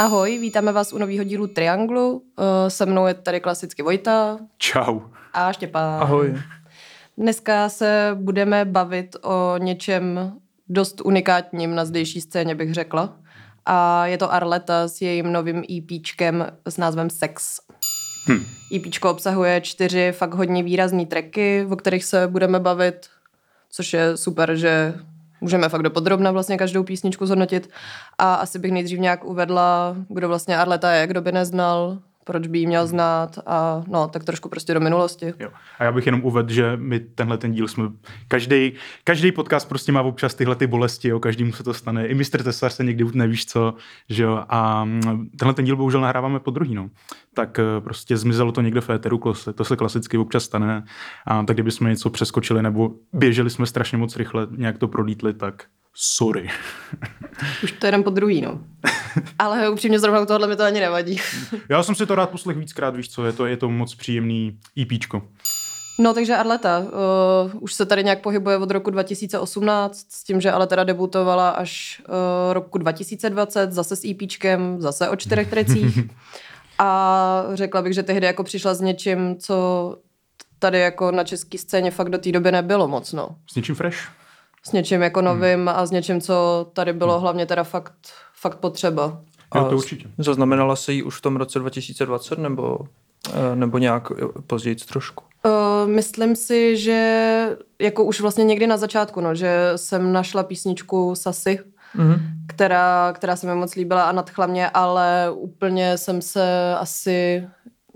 Ahoj, vítáme vás u nového dílu Trianglu. Eh, se mnou je tady klasicky Vojta. Čau. A Štěpán. Ahoj. Dneska se budeme bavit o něčem dost unikátním na zdejší scéně, bych řekla. A je to Arleta s jejím novým EPčkem s názvem Sex. Hm. EPčko obsahuje čtyři fakt hodně výrazný tracky, o kterých se budeme bavit, což je super, že můžeme fakt dopodrobna vlastně každou písničku zhodnotit. A asi bych nejdřív nějak uvedla, kdo vlastně Arleta je, kdo by neznal, proč by jí měl znát a no, tak trošku prostě do minulosti. Jo. A já bych jenom uvedl, že my tenhle ten díl jsme, každý, každý podcast prostě má občas tyhle ty bolesti, jo, každému se to stane. I mistr Tesar se někdy nevíš co, že jo, a mm, tenhle ten díl bohužel nahráváme po druhý, no. Tak eh, prostě zmizelo to někde v éteru, to se klasicky občas stane. A tak kdybychom něco přeskočili nebo běželi jsme strašně moc rychle, nějak to prolítli, tak sorry. Už to jenom po druhý, no. Ale upřímně zrovna tohle mi to ani nevadí. Já jsem si to rád poslech víckrát, víš co, je to, je to moc příjemný EPčko. No takže Arleta uh, už se tady nějak pohybuje od roku 2018 s tím, že ale teda debutovala až uh, roku 2020 zase s EPčkem, zase o čtyřech trecích. A řekla bych, že tehdy jako přišla s něčím, co tady jako na české scéně fakt do té doby nebylo moc, no. S něčím fresh? S něčím jako novým hmm. a s něčím, co tady bylo hmm. hlavně teda fakt, fakt potřeba. A jo, to určitě. Zaznamenala se jí už v tom roce 2020 nebo, eh, nebo nějak později trošku? Uh, myslím si, že jako už vlastně někdy na začátku, no, že jsem našla písničku Sasy, mm-hmm. která, která se mi moc líbila a nadchla mě, ale úplně jsem se asi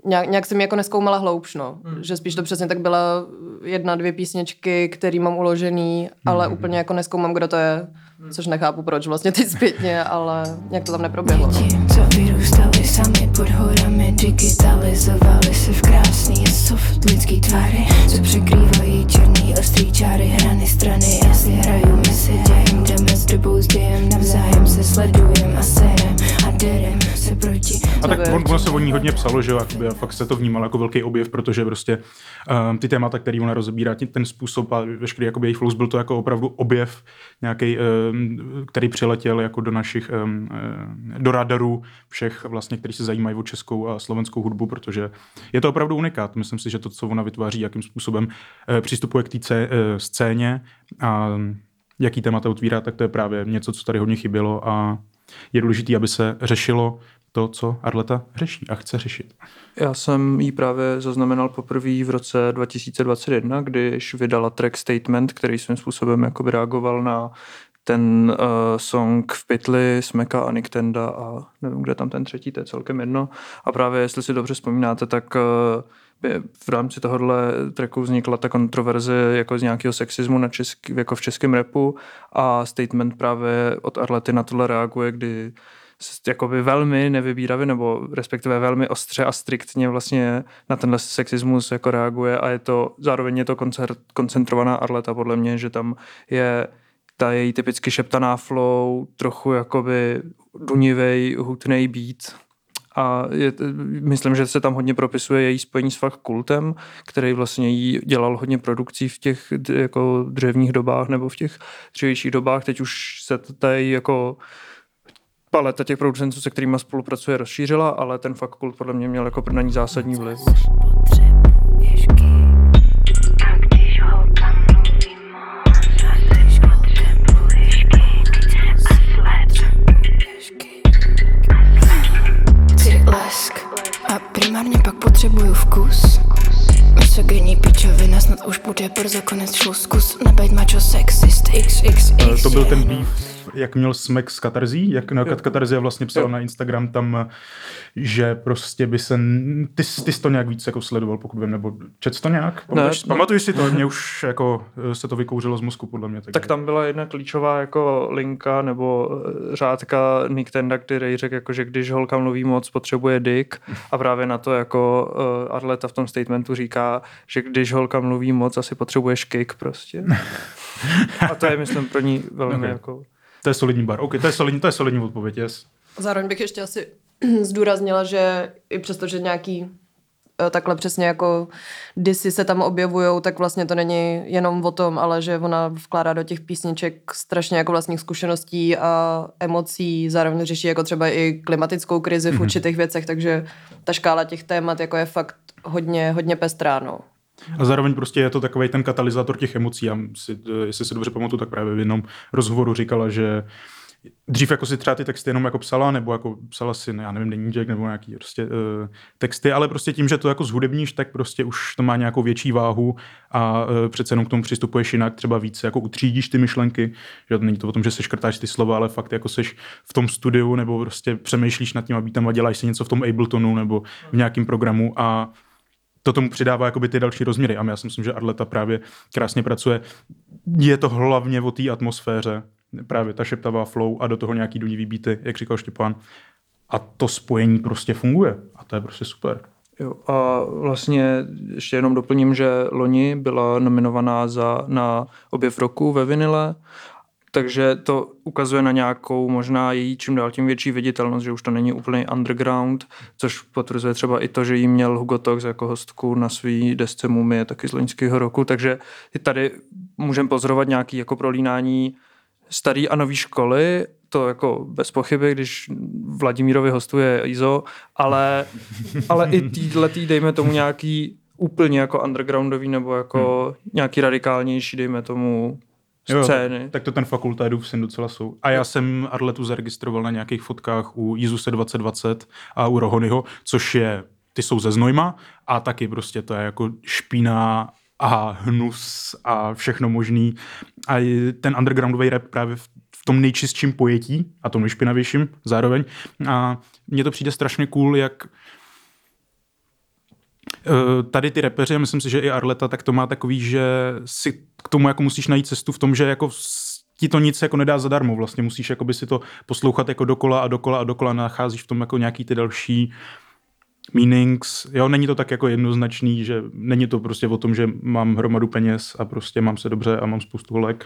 nějak, nějak jsem jako neskoumala hloubš, no. Mm. Že spíš to přesně tak byla jedna, dvě písničky, které mám uložený, ale mm. úplně jako neskoumám, kdo to je. Což nechápu proč vlastně teď zpětně, ale nějak to tam neproběhlo. No. co vyrůstali sami pod horami, digitalizovali se v krásný soft lidský tváři, co překrývají černý ostrý čáry, hrany strany, já si hraju message, jim jdeme s dobou s dějem, navzájem se sledujem a serem a derem se proti. A tak on, ono se o ní hodně psalo, že jo, jakoby, fakt se to vnímal jako velký objev, protože prostě um, ty témata, které ona rozebírá, ten způsob a veškerý jakoby, jejich flow byl to jako opravdu objev nějaký, um, který přiletěl jako do našich, um, do radaru všech vlastně, kteří se zajímají o českou a slovenskou hudbu, protože je to opravdu unikát. Myslím si, že to, co ona vytváří, jakým způsobem přistupuje k té scéně a jaký témata otvírá, tak to je právě něco, co tady hodně chybělo a je důležité, aby se řešilo to, co Arleta řeší a chce řešit. Já jsem ji právě zaznamenal poprvé v roce 2021, když vydala track Statement, který svým způsobem jakoby reagoval na ten uh, song v pytli Smeka a Niktenda a nevím, kde tam ten třetí, to je celkem jedno. A právě, jestli si dobře vzpomínáte, tak uh, v rámci tohohle tracku vznikla ta kontroverze jako z nějakého sexismu na český, jako v českém repu a statement právě od Arlety na tohle reaguje, kdy jakoby velmi nevybíravě nebo respektive velmi ostře a striktně vlastně na tenhle sexismus jako reaguje a je to, zároveň je to koncert, koncentrovaná Arleta podle mě, že tam je ta její typicky šeptaná flow, trochu jakoby dunivej, hutnej beat, a je, myslím, že se tam hodně propisuje její spojení s fakt kultem, který vlastně jí dělal hodně produkcí v těch jako dřevních dobách nebo v těch dřívějších dobách. Teď už se tady jako paleta těch producentů, se kterými spolupracuje, rozšířila, ale ten fakt kult podle mě měl jako na ní zásadní vliv. A primárně pak potřebuju vkus. Misogyní pičovina, snad už bude brzo konec šlu zkus Nebejt macho sexist XXX To byl ten beef jak měl smek s Katarzí, jak na Katarzí vlastně psal jo. na Instagram tam, že prostě by se, ty, ty jsi to nějak víc jako sledoval, pokud vím, nebo čet to nějak? Ne, Pamatuju si to, mě už jako eh, se to vykouřilo z mozku, podle mě. Tak, tak tam byla jedna klíčová jako linka nebo eh, řádka Nick Tenda, který řekl, jako, že když holka mluví moc, potřebuje dick a právě na to jako uh, Arleta v tom statementu říká, že když holka mluví moc, asi potřebuješ kick prostě. a to je, myslím, pro ní velmi okay. jako to je solidní bar. OK, to je solidní, to je solidní odpověď, yes. Zároveň bych ještě asi zdůraznila, že i přesto, že nějaký eh, takhle přesně jako disy se tam objevují, tak vlastně to není jenom o tom, ale že ona vkládá do těch písniček strašně jako vlastních zkušeností a emocí, zároveň řeší jako třeba i klimatickou krizi v mm-hmm. určitých věcech, takže ta škála těch témat jako je fakt hodně, hodně pestrá, no. A zároveň prostě je to takový ten katalyzátor těch emocí. Já si, jestli si dobře pamatuju, tak právě v jednom rozhovoru říkala, že dřív jako si třeba ty texty jenom jako psala, nebo jako psala si, já nevím, deníček nebo nějaký prostě uh, texty, ale prostě tím, že to jako zhudebníš, tak prostě už to má nějakou větší váhu a uh, přece jenom k tomu přistupuješ jinak, třeba víc jako utřídíš ty myšlenky, že to není to o tom, že se škrtáš ty slova, ale fakt jako seš v tom studiu nebo prostě přemýšlíš nad tím a beatem a děláš si něco v tom Abletonu nebo v nějakém programu a to tomu přidává jakoby ty další rozměry. A já si myslím, že Arleta právě krásně pracuje. Je to hlavně o té atmosféře, právě ta šeptavá flow a do toho nějaký dunivý beaty, jak říkal Štěpán. A to spojení prostě funguje. A to je prostě super. Jo, a vlastně ještě jenom doplním, že loni byla nominovaná za, na objev roku ve vinile takže to ukazuje na nějakou možná její čím dál tím větší viditelnost, že už to není úplně underground, což potvrzuje třeba i to, že jí měl Hugo Tox jako hostku na svý desce Mumie taky z loňského roku, takže i tady můžeme pozorovat nějaký jako prolínání starý a nový školy, to jako bez pochyby, když Vladimírovi hostuje Izo, ale, ale i týhletý, dejme tomu nějaký úplně jako undergroundový nebo jako hmm. nějaký radikálnější, dejme tomu scény. Jo, tak to ten fakultédův syn docela jsou. A já jsem Arletu zaregistroval na nějakých fotkách u Jizuse 2020 a u Rohonyho, což je, ty jsou ze Znojma a taky prostě to je jako špína a hnus a všechno možný. A ten undergroundový rap právě v tom nejčistším pojetí a tom nejšpinavějším zároveň. A mně to přijde strašně cool, jak tady ty repeři, myslím si, že i Arleta, tak to má takový, že si k tomu jako musíš najít cestu v tom, že jako ti to nic jako nedá zadarmo, vlastně musíš jako by si to poslouchat jako dokola a dokola a dokola, nacházíš v tom jako nějaký ty další meanings, jo, není to tak jako jednoznačný, že není to prostě o tom, že mám hromadu peněz a prostě mám se dobře a mám spoustu holek,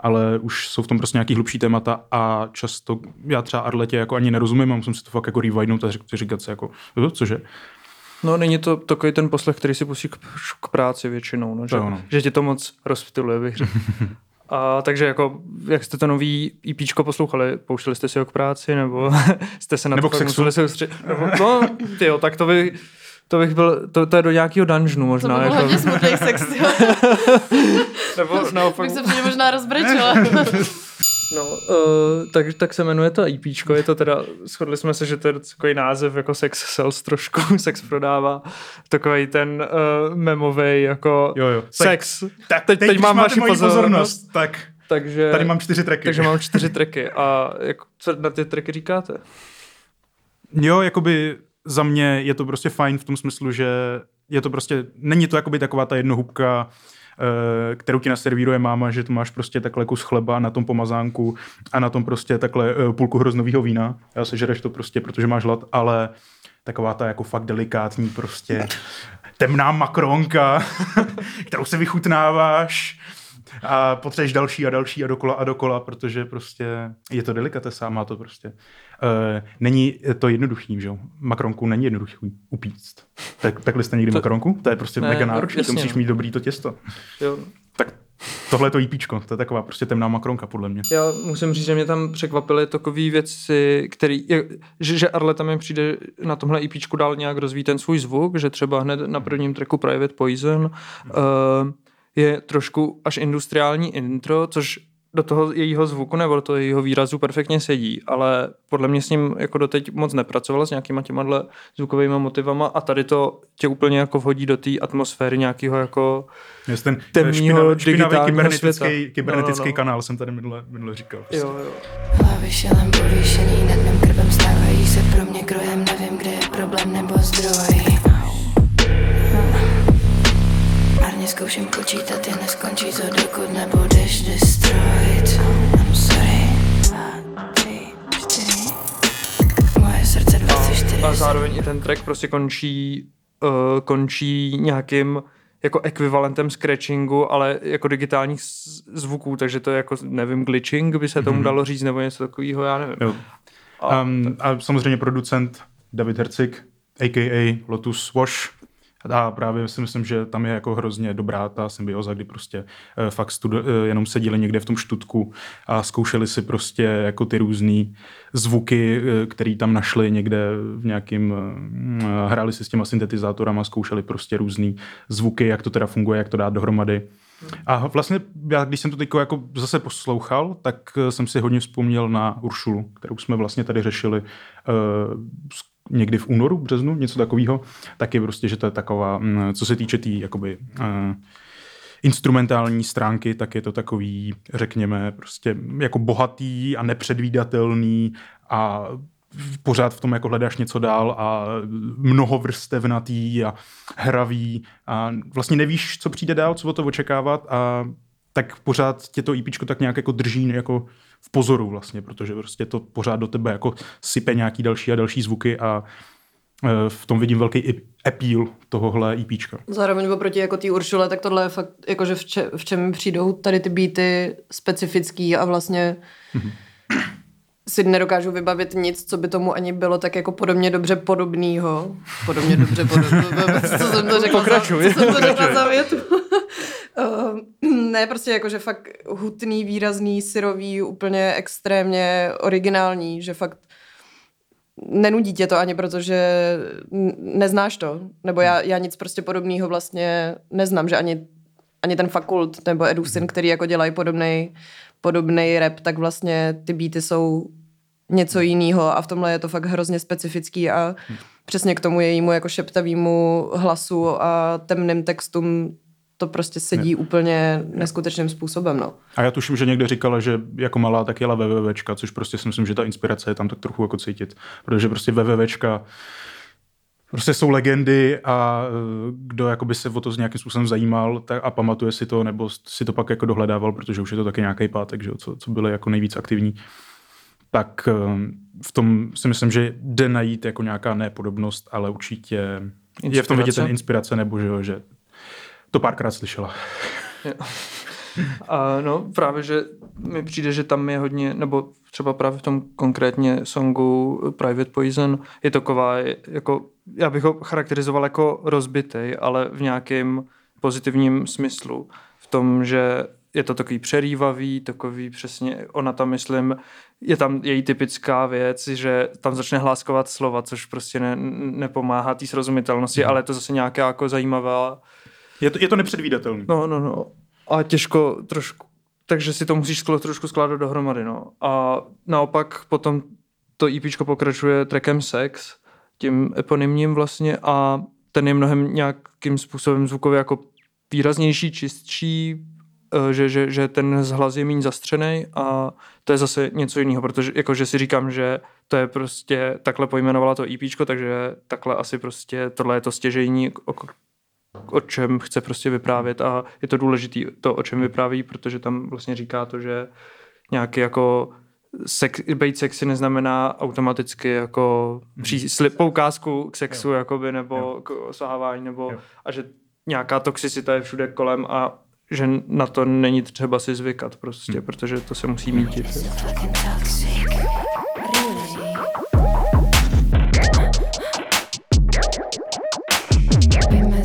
ale už jsou v tom prostě nějaký hlubší témata a často já třeba Arletě jako ani nerozumím a musím si to fakt jako rewindnout a říkat si jako, cože? No, není to takový ten poslech, který si pustí k, k práci většinou, no, že, no. že tě to moc rozptiluje, bych řekl. A takže jako, jak jste to nový EPčko poslouchali, pouštěli jste si ho k práci, nebo jste se na nebo to museli se ustři... nebo, No, tyjo, tak to by, to bych byl, to, to je do nějakého dungeonu možná. To by byl jako... hodně smutný sex, jo. nebo naopak. Bych se možná rozbrečela. No, uh, tak, tak se jmenuje to IP, je to teda, shodli jsme se, že to je takový název jako sex sells trošku, sex prodává, takový ten uh, memovej jako jo, jo. sex. Tak, tak teď, teď, teď mám vaši pozornost, pozornost, tak takže, tady mám čtyři tracky. Takže mám čtyři tracky a jako, co na ty tracky říkáte? Jo, jakoby za mě je to prostě fajn v tom smyslu, že je to prostě, není to jakoby taková ta jednohubka, Eh, kterou ti naservíruje máma, že tu máš prostě takhle kus chleba na tom pomazánku a na tom prostě takhle eh, půlku hroznového vína. Já se žereš to prostě, protože máš hlad, ale taková ta jako fakt delikátní prostě temná makronka, kterou se vychutnáváš a potřebuješ další a další a dokola a dokola, protože prostě je to delikatesa, má to prostě. Uh, není to jednoduchý, že jo? Makronku není jednoduchý upíct. Tak, takhle jste někdy to... makronku? To je prostě ne, mega náročné, to musíš no. mít dobrý to těsto. Jo. Tak Tohle je to IPčko, to je taková prostě temná makronka, podle mě. Já musím říct, že mě tam překvapily takové věci, který, že, že Arleta mi přijde na tomhle IPčku dál nějak rozvíjet ten svůj zvuk, že třeba hned na prvním tracku Private Poison uh, je trošku až industriální intro, což do toho jejího zvuku nebo do toho jejího výrazu perfektně sedí, ale podle mě s ním jako doteď moc nepracovala s nějakýma těma zvukovými motivama a tady to tě úplně jako vhodí do té atmosféry nějakého jako Jest ten temného digitálního kybernetický, světa. kybernetický no, no, no. kanál jsem tady minule, minule říkal. Prostě. Jo, jo. Hlavy šelem povýšený, nad mým krvem stávají se pro mě krojem, nevím, kde je problém nebo zdroj. Marně zkouším počítat, jen neskončí to, dokud nebudeš destroyed. I'm sorry. Moje srdce 24. A, a zároveň i ten track prostě končí, uh, končí nějakým jako ekvivalentem scratchingu, ale jako digitálních zvuků, takže to je jako, nevím, glitching by se tomu mm-hmm. dalo říct, nebo něco takového, já nevím. Jo. A, um, a samozřejmě producent David Hercik, a.k.a. Lotus Wash, A právě si myslím, že tam je jako hrozně dobrá ta symbioza, kdy prostě uh, fakt studi- uh, jenom seděli někde v tom štutku a zkoušeli si prostě jako ty různé zvuky, uh, které tam našli někde v nějakým, uh, hráli si s těma syntetizátorama, zkoušeli prostě různé zvuky, jak to teda funguje, jak to dát dohromady. A vlastně, já, když jsem to teď jako zase poslouchal, tak jsem si hodně vzpomněl na Uršulu, kterou jsme vlastně tady řešili uh, někdy v únoru, březnu, něco takového, tak je prostě, že to je taková, mm, co se týče té tý, jakoby, uh, instrumentální stránky, tak je to takový, řekněme, prostě jako bohatý a nepředvídatelný a pořád v tom jako hledáš něco dál a mnoho vrstevnatý a hravý a vlastně nevíš, co přijde dál, co o to očekávat a tak pořád tě to IPčko tak nějak jako drží jako v pozoru vlastně, protože prostě to pořád do tebe jako sype nějaký další a další zvuky a e, v tom vidím velký appeal tohohle IPčka. Zároveň oproti jako té Uršule, tak tohle je fakt, jakože v, če, v čem přijdou tady ty beaty specifický a vlastně mm-hmm. si nedokážu vybavit nic, co by tomu ani bylo tak jako podobně dobře podobného. Podobně dobře podobného. co jsem to řekla Pokračuj. Za, co jsem to řekla za větu. Uh, ne, prostě jakože fakt hutný, výrazný, syrový, úplně extrémně originální, že fakt nenudí tě to ani protože neznáš to. Nebo já, já nic prostě podobného vlastně neznám, že ani, ani ten fakult nebo Edusin, který jako dělají podobný podobný rap, tak vlastně ty beaty jsou něco jiného a v tomhle je to fakt hrozně specifický a přesně k tomu jejímu jako šeptavému hlasu a temným textům to prostě sedí ne. úplně neskutečným způsobem. No. A já tuším, že někde říkala, že jako malá tak jela VVVčka, což prostě si myslím, že ta inspirace je tam tak trochu jako cítit. Protože prostě VVVčka prostě jsou legendy a e, kdo jakoby se o to nějakým způsobem zajímal tak a pamatuje si to, nebo si to pak jako dohledával, protože už je to taky nějaký pátek, že jo, co, co byly jako nejvíc aktivní, tak e, v tom si myslím, že jde najít jako nějaká nepodobnost, ale určitě inspirace. je v tom vidět ten inspirace, nebo že, jo, že to párkrát slyšela. A no právě, že mi přijde, že tam je hodně, nebo třeba právě v tom konkrétně songu Private Poison je taková, jako, já bych ho charakterizoval jako rozbitej, ale v nějakém pozitivním smyslu. V tom, že je to takový přerývavý, takový přesně, ona tam myslím, je tam její typická věc, že tam začne hláskovat slova, což prostě ne, nepomáhá té srozumitelnosti, mm. ale je to zase nějaká jako zajímavá je to, je to nepředvídatelný. No, no, no. A těžko trošku, takže si to musíš trošku skládat dohromady, no. A naopak potom to EP pokračuje trackem Sex, tím eponymním vlastně a ten je mnohem nějakým způsobem zvukově jako výraznější, čistší, eh, že, že, že ten zhlas je méně zastřený a to je zase něco jiného, protože jakože si říkám, že to je prostě, takhle pojmenovala to EP, takže takhle asi prostě tohle je to stěžejní, o čem chce prostě vyprávět a je to důležité to, o čem vypráví, protože tam vlastně říká to, že nějaký jako sex, být sexy neznamená automaticky jako mm. příslip, poukázku k sexu jo. jakoby, nebo jo. k osahávání, nebo jo. a že nějaká toxicita je všude kolem a že na to není třeba si zvykat prostě, hmm. protože to se musí mít.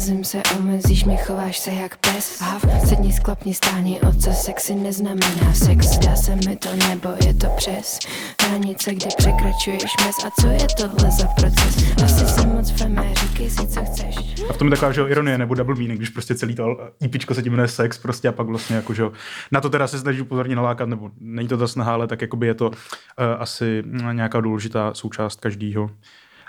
Omezím se, omezíš mě, chováš se jak pes. Hav, sedni, sklapni, stáni, oca sexy neznamená sex. Dá se mi to nebo je to přes. Hranice, kde překračuješ mes A co je tohle za proces? Asi si moc feme, říkej si, co chceš. A v tom je taková, že ironie nebo double meaning, když prostě celý to IPčko se tím jmenuje sex prostě a pak vlastně jako, že na to teda se snaží upozorně nalákat, nebo není to ta snaha, ale tak jakoby je to uh, asi nějaká důležitá součást každýho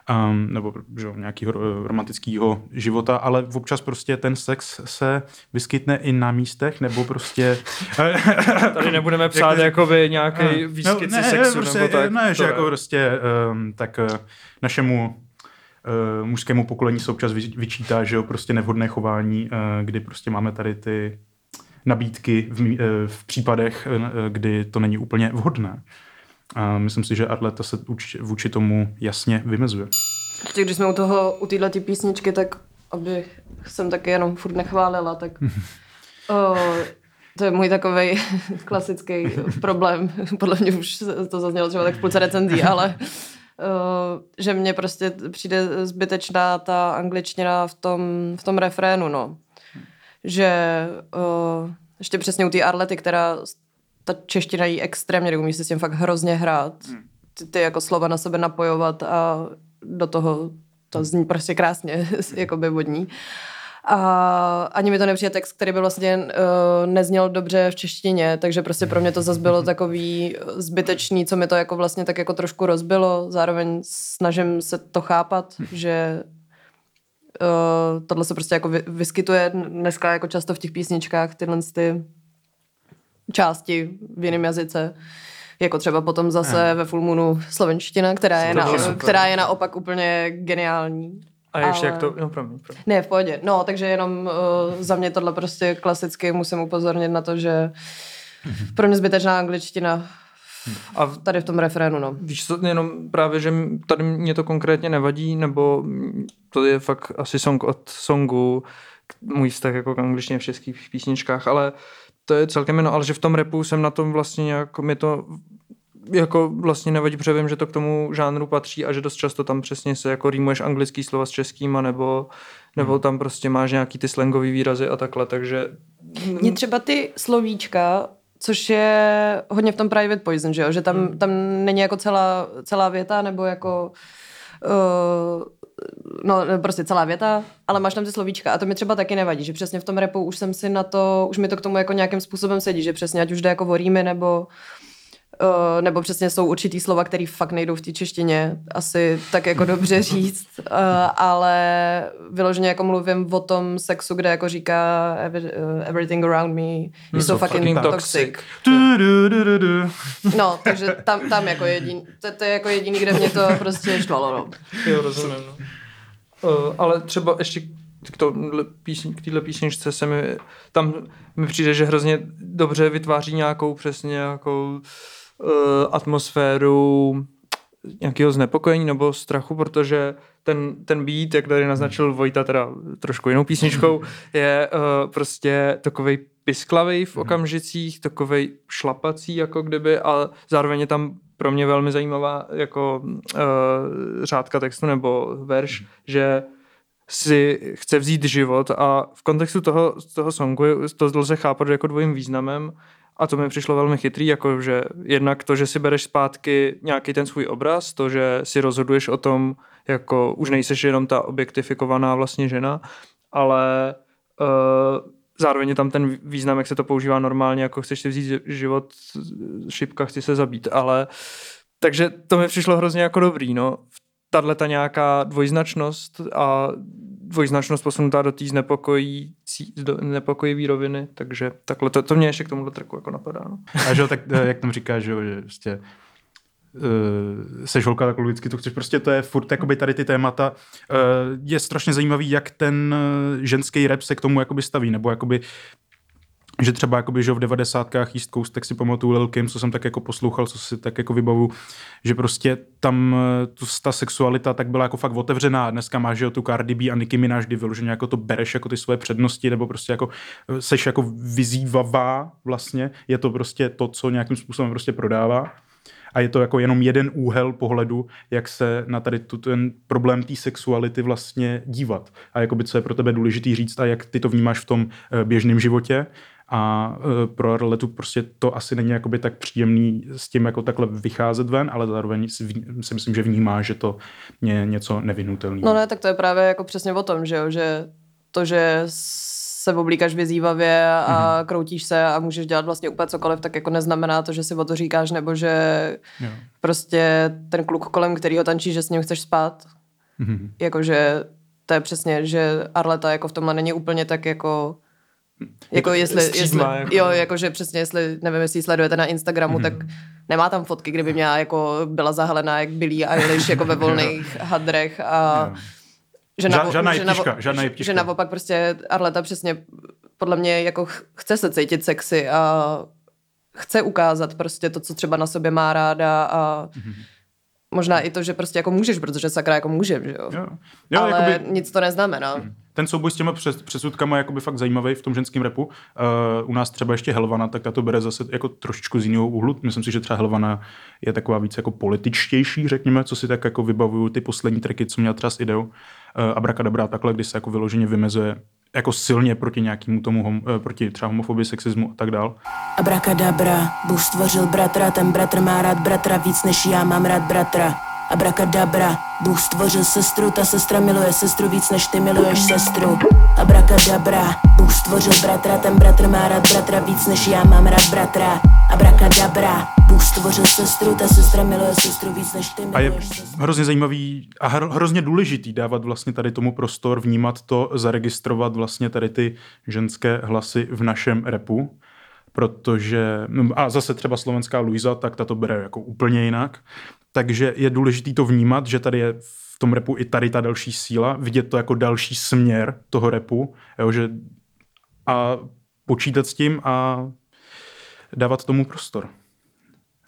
um, nebo že, nějakého romantického života, ale občas prostě ten sex se vyskytne i na místech, nebo prostě... Tady nebudeme psát jako, jakoby nějaký uh, výskyt no, ne, sexu, prostě, nebo tak. Ne, že jako prostě um, tak uh, našemu uh, mužskému pokolení se občas vyčítá, že jo, prostě nevhodné chování, uh, kdy prostě máme tady ty nabídky v, uh, v případech, uh, kdy to není úplně vhodné. A myslím si, že Arleta se vůči tomu jasně vymezuje. Ještě když jsme u toho, u téhle písničky, tak aby jsem taky jenom furt nechválila, tak o, to je můj takový klasický problém. Podle mě už to zaznělo třeba tak v půlce recenzí, ale Uh, že mně prostě přijde zbytečná ta angličtina v tom, v tom refrénu, no. Že uh, ještě přesně u té Arlety, která ta čeština jí extrémně umí si s tím fakt hrozně hrát. Hmm. Ty, ty jako slova na sebe napojovat a do toho to zní prostě krásně, jakoby vodní. A ani mi to nepřijde text, který by vlastně uh, nezněl dobře v češtině, takže prostě pro mě to zase bylo takový zbytečný, co mi to jako vlastně tak jako trošku rozbilo. Zároveň snažím se to chápat, že uh, tohle se prostě jako vyskytuje dneska jako často v těch písničkách, tyhle ty části v jiném jazyce. Jako třeba potom zase ve Full Moonu slovenština, která je, na, která je naopak úplně geniální. A ještě ale... jak to, no promiň, promiň. Ne, v pohodě. No, takže jenom uh, za mě tohle prostě klasicky musím upozornit na to, že pro mě zbytečná angličtina a tady v tom refrénu, no. Víš co, jenom právě, že tady mě to konkrétně nevadí, nebo to je fakt asi song od songu, můj vztah jako k angličtině v českých písničkách, ale to je celkem jenom, ale že v tom repu jsem na tom vlastně nějak, mi to jako vlastně nevadí, protože vím, že to k tomu žánru patří a že dost často tam přesně se jako rýmuješ anglický slova s českýma nebo, nebo hmm. tam prostě máš nějaký ty slangový výrazy a takhle, takže... Mně třeba ty slovíčka, což je hodně v tom Private Poison, že jo? Že tam, hmm. tam není jako celá, celá věta nebo jako... Uh, no prostě celá věta, ale máš tam ty slovíčka a to mi třeba taky nevadí, že přesně v tom repu už jsem si na to, už mi to k tomu jako nějakým způsobem sedí, že přesně ať už jde jako o rýmy nebo Uh, nebo přesně jsou určitý slova, které fakt nejdou v té češtině, asi tak jako dobře říct, uh, ale vyloženě jako mluvím o tom sexu, kde jako říká every, uh, everything around me is so, so fucking, fucking toxic. toxic. No, takže tam, tam jako jediný, to, to je jako jediný, kde mě to prostě štvalo, no. Jo, rozumím, no. Uh, ale třeba ještě k, tohle písni, k téhle písničce se mi, tam mi přijde, že hrozně dobře vytváří nějakou přesně nějakou uh, atmosféru nějakého znepokojení nebo strachu, protože ten, ten beat, jak tady naznačil Vojta, teda trošku jinou písničkou, je uh, prostě takovej pisklavý v mhm. okamžicích, takovej šlapací, jako kdyby, a zároveň je tam pro mě velmi zajímavá jako uh, řádka textu nebo verš, že si chce vzít život a v kontextu toho, toho songu to lze chápat jako dvojím významem a to mi přišlo velmi chytrý, jako že jednak to, že si bereš zpátky nějaký ten svůj obraz, to, že si rozhoduješ o tom, jako už nejseš jenom ta objektifikovaná vlastně žena, ale uh, zároveň je tam ten význam, jak se to používá normálně, jako chceš si vzít život, šipka, chci se zabít, ale takže to mi přišlo hrozně jako dobrý, no. Tahle ta nějaká dvojznačnost a dvojznačnost posunutá do té znepokojivý roviny, takže takhle to, to mě ještě k tomuhle trku jako napadá. No. A že tak eh, jak tam říká, že, že prostě uh, seš holka, tak logicky to chceš, prostě to je furt jakoby tady ty témata. Uh, je strašně zajímavý, jak ten ženský rap se k tomu jakoby staví, nebo jakoby že třeba jakoby, že v devadesátkách East Coast, tak si pamatuju Lil Kim, co jsem tak jako poslouchal, co si tak jako vybavu, že prostě tam eh, tu, ta sexualita tak byla jako fakt otevřená. Dneska máš, že tu Cardi B a Nicki Minaj, kdy vyloženě jako to bereš jako ty svoje přednosti, nebo prostě jako eh, seš jako vyzývavá vlastně. Je to prostě to, co nějakým způsobem prostě prodává a je to jako jenom jeden úhel pohledu, jak se na tady tu, ten problém té sexuality vlastně dívat a jakoby co je pro tebe důležitý říct a jak ty to vnímáš v tom eh, běžném životě a e, pro Arletu prostě to asi není jakoby tak příjemný s tím jako takhle vycházet ven, ale zároveň si, si myslím, že vnímá, že to je něco nevinutelného. No ne, tak to je právě jako přesně o tom, že jo, že to, že se oblíkáš vyzývavě a mm-hmm. kroutíš se a můžeš dělat vlastně úplně cokoliv, tak jako neznamená to, že si o to říkáš, nebo že jo. prostě ten kluk kolem, který ho tančí, že s ním chceš spát. Mm-hmm. Jakože to je přesně, že Arleta jako v tomhle není úplně tak jako jako jestli, jestli jako... jo, jakože přesně, jestli, nevím, jestli sledujete na Instagramu, mm-hmm. tak nemá tam fotky, kdyby mě jako byla zahalená jak Billy Eilish jako ve volných hadrech a že, navo, žádná že, navo, žádná že, že naopak prostě Arleta přesně podle mě jako chce se cítit sexy a chce ukázat prostě to, co třeba na sobě má ráda a mm-hmm. možná i to, že prostě jako můžeš, protože sakra jako můžem, že jo. jo. jo Ale jakoby... nic to neznamená. Mm ten souboj s těma přes, přesudkama je jakoby fakt zajímavý v tom ženském repu. Uh, u nás třeba ještě Helvana, tak ta to bere zase jako trošičku z jiného úhlu. Myslím si, že třeba Helvana je taková víc jako političtější, řekněme, co si tak jako vybavuju ty poslední tracky, co měla třeba s ideou. Uh, Abrakadabra takhle, kdy se jako vyloženě vymezuje jako silně proti nějakému tomu, hom, eh, proti třeba homofobii, sexismu a tak dál. Abrakadabra, Bůh stvořil bratra, ten bratr má rád bratra víc než já mám rád bratra. Abrakadabra, Bůh stvořil sestru, ta sestra miluje sestru víc než ty miluješ sestru. Abrakadabra, Bůh stvořil bratra, ten bratr má rád bratra víc než já mám rád bratra. Abrakadabra, Bůh stvořil sestru, ta sestra miluje sestru víc než ty A je miluješ sestru. hrozně zajímavý a hro- hrozně důležitý dávat vlastně tady tomu prostor, vnímat to, zaregistrovat vlastně tady ty ženské hlasy v našem repu, protože, no a zase třeba slovenská Luisa, tak ta to bere jako úplně jinak, takže je důležitý to vnímat, že tady je v tom repu i tady ta další síla, vidět to jako další směr toho repu, jo, že a počítat s tím a dávat tomu prostor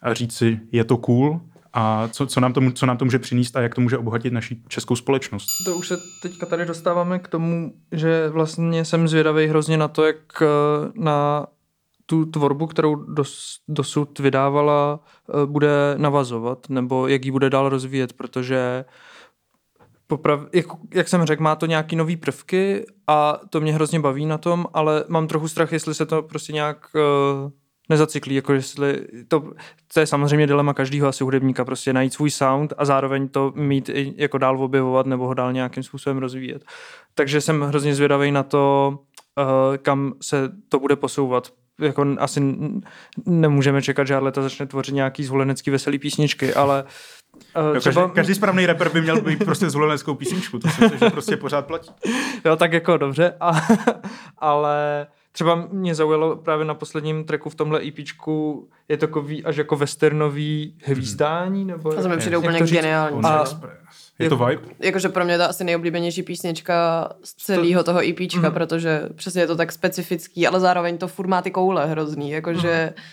a říct si, je to cool a co, co, nám, to, co nám to může přinést a jak to může obohatit naší českou společnost. To už se teďka tady dostáváme k tomu, že vlastně jsem zvědavý hrozně na to, jak eh, na tu tvorbu, kterou dos, dosud vydávala, eh, bude navazovat, nebo jak ji bude dál rozvíjet, protože poprav, jak, jak jsem řekl, má to nějaký nový prvky a to mě hrozně baví na tom, ale mám trochu strach, jestli se to prostě nějak uh, nezacyklí, jako jestli to, to je samozřejmě dilema každého asi hudebníka, prostě najít svůj sound a zároveň to mít i jako dál objevovat nebo ho dál nějakým způsobem rozvíjet. Takže jsem hrozně zvědavý na to, uh, kam se to bude posouvat. Jako asi nemůžeme čekat, že Arleta začne tvořit nějaký zvolenecký veselý písničky, ale uh, Jo, každý, každý správný rapper by měl být prostě zvoleneckou písničku, to si myslím, že prostě pořád platí. Jo, tak jako dobře, a, ale třeba mě zaujalo právě na posledním tracku v tomhle EPčku je takový až jako westernový hvízdání, nebo... To mi přijde úplně geniální. A- Je to vibe? Jakože pro mě je to asi nejoblíbenější písnička z celého toho EPčka, Mhm. protože přesně je to tak specifický, ale zároveň to furt má ty koule hrozný, jakože... Mhm.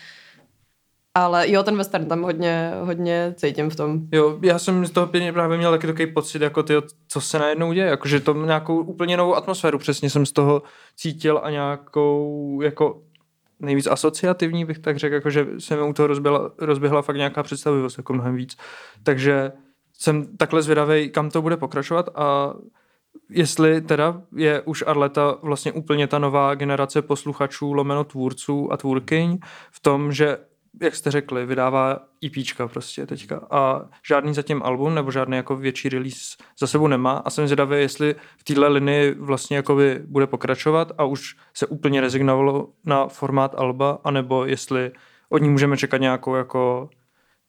Ale jo, ten western tam hodně, hodně cítím v tom. Jo, já jsem z toho pěkně právě měl taky takový pocit, jako ty, co se najednou děje, jakože to nějakou úplně novou atmosféru přesně jsem z toho cítil a nějakou jako nejvíc asociativní bych tak řekl, jakože se mi u toho rozběhla, rozběhla fakt nějaká představivost, jako mnohem víc. Takže jsem takhle zvědavý, kam to bude pokračovat a jestli teda je už Arleta vlastně úplně ta nová generace posluchačů, lomeno tvůrců a tvůrkyň v tom, že jak jste řekli, vydává EPčka prostě teďka a žádný zatím album nebo žádný jako větší release za sebou nemá a jsem zvědavý, jestli v téhle linii vlastně jakoby bude pokračovat a už se úplně rezignovalo na formát alba, anebo jestli od ní můžeme čekat nějakou jako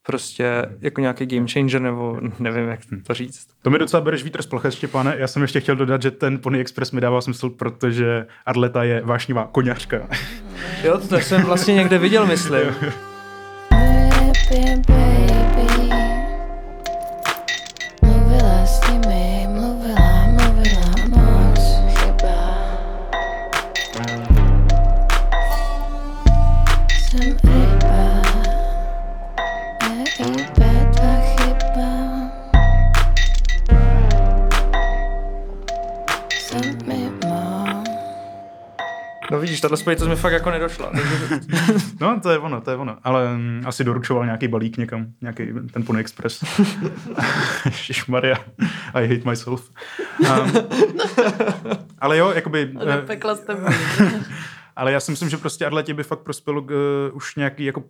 prostě jako nějaký game changer, nebo nevím, jak to říct. To mi docela bereš vítr z plachet, Štěpáne. Já jsem ještě chtěl dodat, že ten Pony Express mi dává smysl, protože Arleta je vášnivá koněřka. Jo, to jsem vlastně někde viděl, myslím. simple. Spojitost mi fakt jako nedošla. No, to je ono, to je ono. Ale mm, asi doručoval nějaký balík někam, nějaký ten Pony Express. Maria, I hate myself. Um, ale jo, jakoby... Eh, pekla jste Ale já si myslím, že prostě Arletě by fakt prospělo uh, už nějaký jako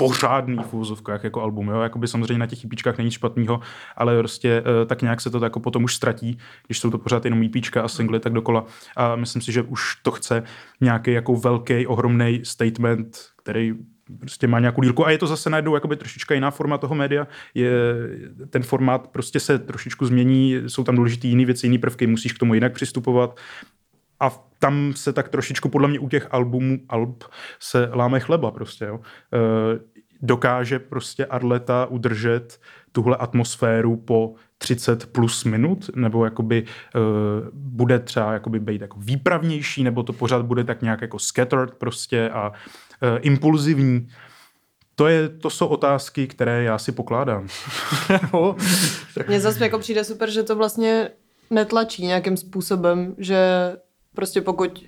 pořádný v úzovkách jako album, jo, jakoby samozřejmě na těch EPčkách není špatného, ale prostě uh, tak nějak se to jako potom už ztratí, když jsou to pořád jenom EPčka a singly tak dokola. A myslím si, že už to chce nějaký jako velký, ohromný statement, který prostě má nějakou dílku. A je to zase najednou jakoby trošička jiná forma toho média. Je, ten formát prostě se trošičku změní, jsou tam důležitý jiné věci, jiné prvky, musíš k tomu jinak přistupovat a tam se tak trošičku podle mě u těch albumů, alb se láme chleba prostě, jo. E, dokáže prostě Arleta udržet tuhle atmosféru po 30 plus minut, nebo jakoby e, bude třeba jakoby být jako výpravnější, nebo to pořád bude tak nějak jako scattered prostě a e, impulzivní. To, je, to jsou otázky, které já si pokládám. Mně zase jako přijde super, že to vlastně netlačí nějakým způsobem, že prostě pokud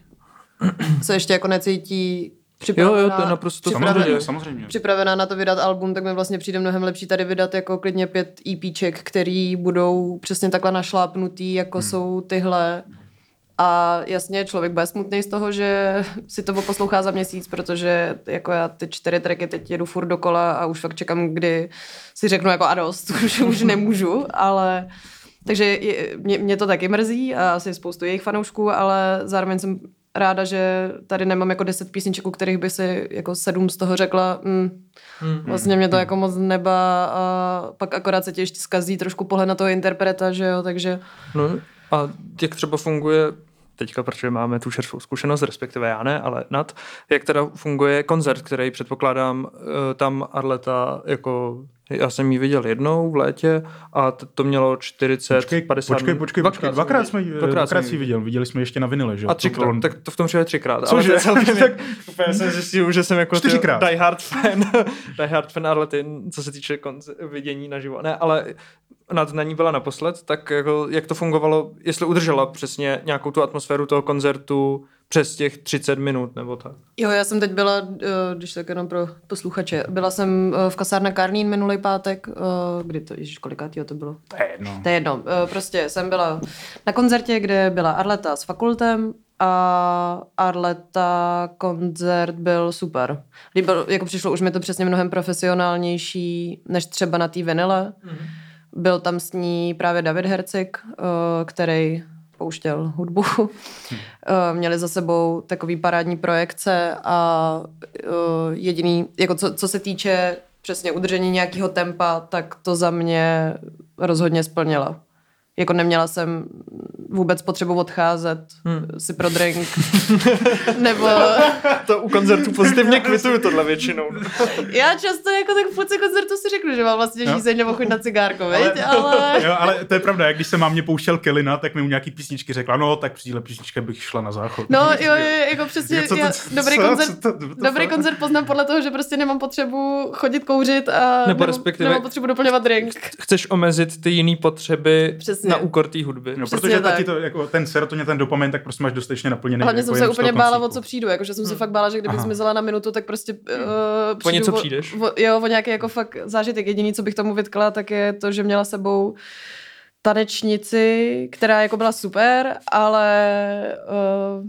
se ještě jako necítí připravená, Jo, jo, to je naprosto připravená, Samozřejmě, samozřejmě. připravená na to vydat album, tak mi vlastně přijde mnohem lepší tady vydat jako klidně pět EPček, který budou přesně takhle našlápnutý, jako hmm. jsou tyhle. A jasně, člověk bude smutný z toho, že si to poslouchá za měsíc, protože jako já ty čtyři tracky teď jedu furt dokola a už fakt čekám, kdy si řeknu jako a dost, už, už nemůžu, ale takže je, mě, mě, to taky mrzí a asi spoustu jejich fanoušků, ale zároveň jsem ráda, že tady nemám jako deset písniček, u kterých by si jako sedm z toho řekla, mm, mm, vlastně mě to jako moc neba a pak akorát se ti ještě zkazí trošku pohled na toho interpreta, že jo, takže... No a jak třeba funguje teďka, protože máme tu čerstvou zkušenost, respektive já ne, ale nad, jak teda funguje koncert, který předpokládám eh, tam Arleta jako já jsem ji viděl jednou v létě a to mělo 40, počkej, 50 Počkej, počkej, počkej. Dvakrát, dvakrát jsme, dvakrát, dvakrát jsme viděl. Viděli jsme ještě na vinile, že? A třikrát, to, tak to v tom případě třikrát. Cože? tak úplně jsem zjistil, že jsem jako Čtyřikrát. die hard fan, die hard fan Arlety, co se týče konc- vidění naživo. Ne, ale nad na ní byla naposled, tak jako, jak to fungovalo, jestli udržela přesně nějakou tu atmosféru toho koncertu přes těch 30 minut nebo tak. Jo, já jsem teď byla, eh, když tak jenom pro posluchače, byla jsem eh, v kasárně Karnín minulý pátek, eh, kdy to, ježiš, kolikátýho to bylo? To je jedno. To je jedno. Prostě jsem byla na koncertě, kde byla Arleta s fakultem a Arleta koncert byl super. Líbil, jako přišlo už mi to přesně mnohem profesionálnější, než třeba na té vinile. Mm-hmm. Byl tam s ní právě David Hercik, který pouštěl hudbu. Hmm. Měli za sebou takový parádní projekce a jediný, jako co, co se týče přesně udržení nějakého tempa, tak to za mě rozhodně splnila. Jako neměla jsem vůbec potřebu odcházet hmm. si pro drink. Nebo... to u koncertu pozitivně kvituju tohle většinou. Já často jako tak v půlce koncertu si řeknu, že mám vlastně no. žízeň nebo chuť na cigárko, ale... ale... Jo, ale to je pravda, jak když se mám mě pouštěl Kelina, tak mi u nějaký písničky řekla, no tak při písničky bych šla na záchod. No jo, jo, jako přesně, co to, já, dobrý, co, koncert, co to, to, dobrý koncert poznám podle toho, že prostě nemám potřebu chodit kouřit a nebo respektive nemám potřebu doplňovat drink. Chceš omezit ty jiné potřeby přesně. Na úkor té hudby. No, protože tak. taky to, jako ten serotonin, ten dopamin, tak prostě máš dostatečně naplněný. Hlavně jako jsem se úplně bála, o co přijdu, jakože jsem hmm. se fakt bála, že kdybych Aha. zmizela na minutu, tak prostě uh, po něco přijdeš. O, jo, o nějaký jako fakt zážitek. Jediný, co bych tomu vytkla, tak je to, že měla sebou tanečnici, která jako byla super, ale uh,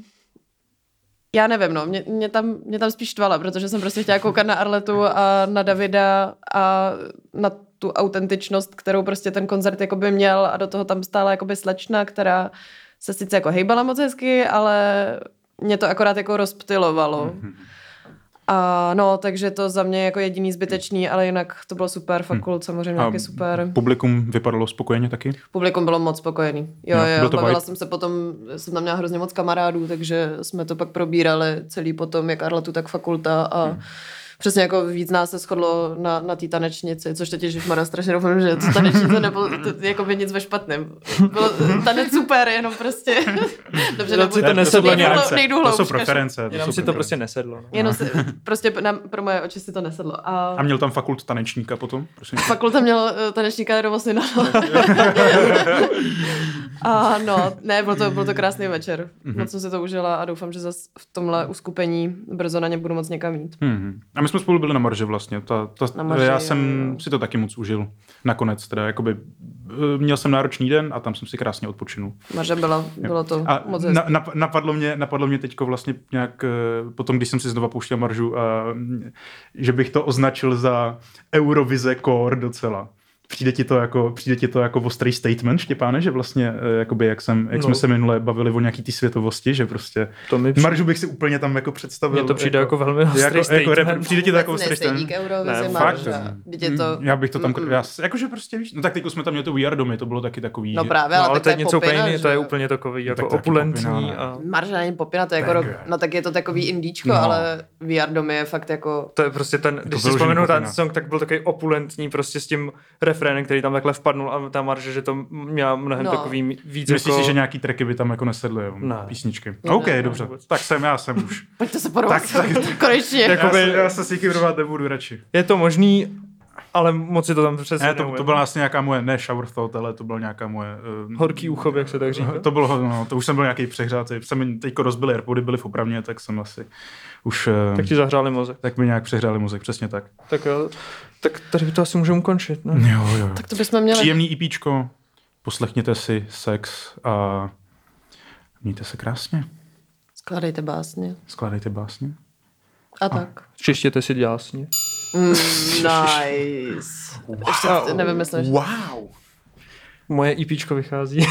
já nevím, no, mě, mě, tam, mě tam spíš štvala, protože jsem prostě chtěla koukat na Arletu a na Davida a na tu autentičnost, kterou prostě ten koncert jako by měl a do toho tam stála jakoby slečna, která se sice jako hejbala moc hezky, ale mě to akorát jako rozptilovalo. Mm-hmm. A no, takže to za mě jako jediný zbytečný, ale jinak to bylo super, fakult hmm. samozřejmě taky super. Publikum vypadalo spokojeně taky? Publikum bylo moc spokojený. Jo, no, jo, bavila jsem se potom, jsem tam měla hrozně moc kamarádů, takže jsme to pak probírali celý potom, jak Arletu, tak fakulta a hmm přesně jako víc nás se shodlo na, na té tanečnici, což teď Ježíš strašně doufám, že to tanečnice nebo to, jako by nic ve špatném. Bylo tanec super, jenom prostě. Dobře, nebo, to nesedlo nějak. To jsou preference. Jenom si to prostě nesedlo. No. Jenom si, prostě na, pro moje oči si to nesedlo. A, a měl tam fakult tanečníka potom? Prosím. Fakulta měl uh, tanečníka nebo syna. a no, ne, byl to, byl to krásný večer. Mm-hmm. Moc jsem si to užila a doufám, že zase v tomhle uskupení brzo na ně budu moc někam jít. Mm-hmm. A my jsme spolu byli na Marže vlastně. Ta, ta, na marži, já jsem jo. si to taky moc užil. Nakonec teda, jakoby, eh, měl jsem náročný den a tam jsem si krásně odpočinul. Marže byla, bylo to a moc na, na, napadlo mě, napadlo mě teďko vlastně nějak, eh, potom, když jsem si znova pouštěl Maržu, a, že bych to označil za Eurovize core docela. Přijde ti to jako, přijde ti to jako ostrý statement, Štěpáne, že vlastně, eh, jakoby, jak, jsem, jak no. jsme se minule bavili o nějaký ty světovosti, že prostě to mi přijde... Maržu bych si úplně tam jako představil. Mně to přijde jako, jako velmi ostrý jako, statement. Jako, přijde ti to jako ostrý statement. ne, fakt, to... Já bych to tam, já, jakože prostě víš, no tak teď jsme tam měli to We Are Domy, to bylo taky takový. No právě, ale, no, ale to je něco úplně to je úplně takový jako opulentní. Marža není popina, to je jako, no tak je to takový indíčko, no. ale We Are Domy je fakt jako... To je prostě ten, když si vzpomenu ten song, tak byl takový opulentní prostě s tím refrénem, který tam takhle vpadnul a ta marže, že to měla mnohem no. takový víc Myslíš jako... si, že nějaký tracky by tam jako nesedly, jo? Ne. Písničky. Ne, OK, ne, dobře. Ne, tak jsem, já jsem už. Pojďte se porovat. Tak, tak, Konečně. Jakoby, já, se, já se s nikým nebudu radši. Je to možný, ale moc si to tam přesně Ne, to, to byla vlastně nějaká moje, ne shower thought, ale to byla nějaká moje... Uh, Horký ucho, jak se tak říká. To bylo, no, to už jsem byl nějaký přehřátý. Jsem mi teďko rozbili Airpody, byly v opravně, tak jsem asi už... Uh, Tak ti zahřáli mozek. tak mi nějak přehřáli mozek, přesně tak. Tak jo, tak tady to asi můžeme ukončit, ne? Jo, jo. Tak to bychom měli. Příjemný EPčko, poslechněte si sex a mějte se krásně. Skládejte básně. Skládejte básně. A tak. Češtěte si dásně. Mm, nice. Ještě nevymyslíš. Wow! Moje IPčko vychází.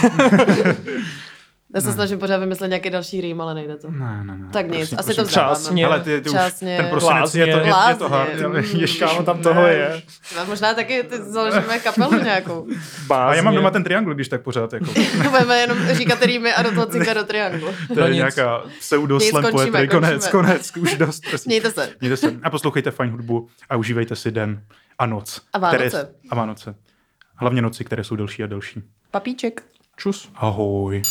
Já se snažím pořád vymyslet nějaký další rým, ale nejde to. Ne, ne, ne. Tak nic, Prosím, asi prosím. to vzdáváme. Čásně. Ale ty, ty už, Čásně. ten prosinec je to, je, je to hard. Ježiš, Kámo, tam toho ne. je. A možná taky ty založíme kapelu nějakou. A já mám doma ten triangl, když tak pořád. Jako. Budeme jenom říkat rýmy a do toho cinka do trianglu. To je nic. nějaká pseudo slam poetry. Konec, konec, už dost. Prosím. Mějte se. Mějte se. A poslouchejte fajn hudbu a užívejte si den a noc. A Vánoce. Které, a Vánoce. Hlavně noci, které jsou delší a delší. Papíček. Čus. Ahoj.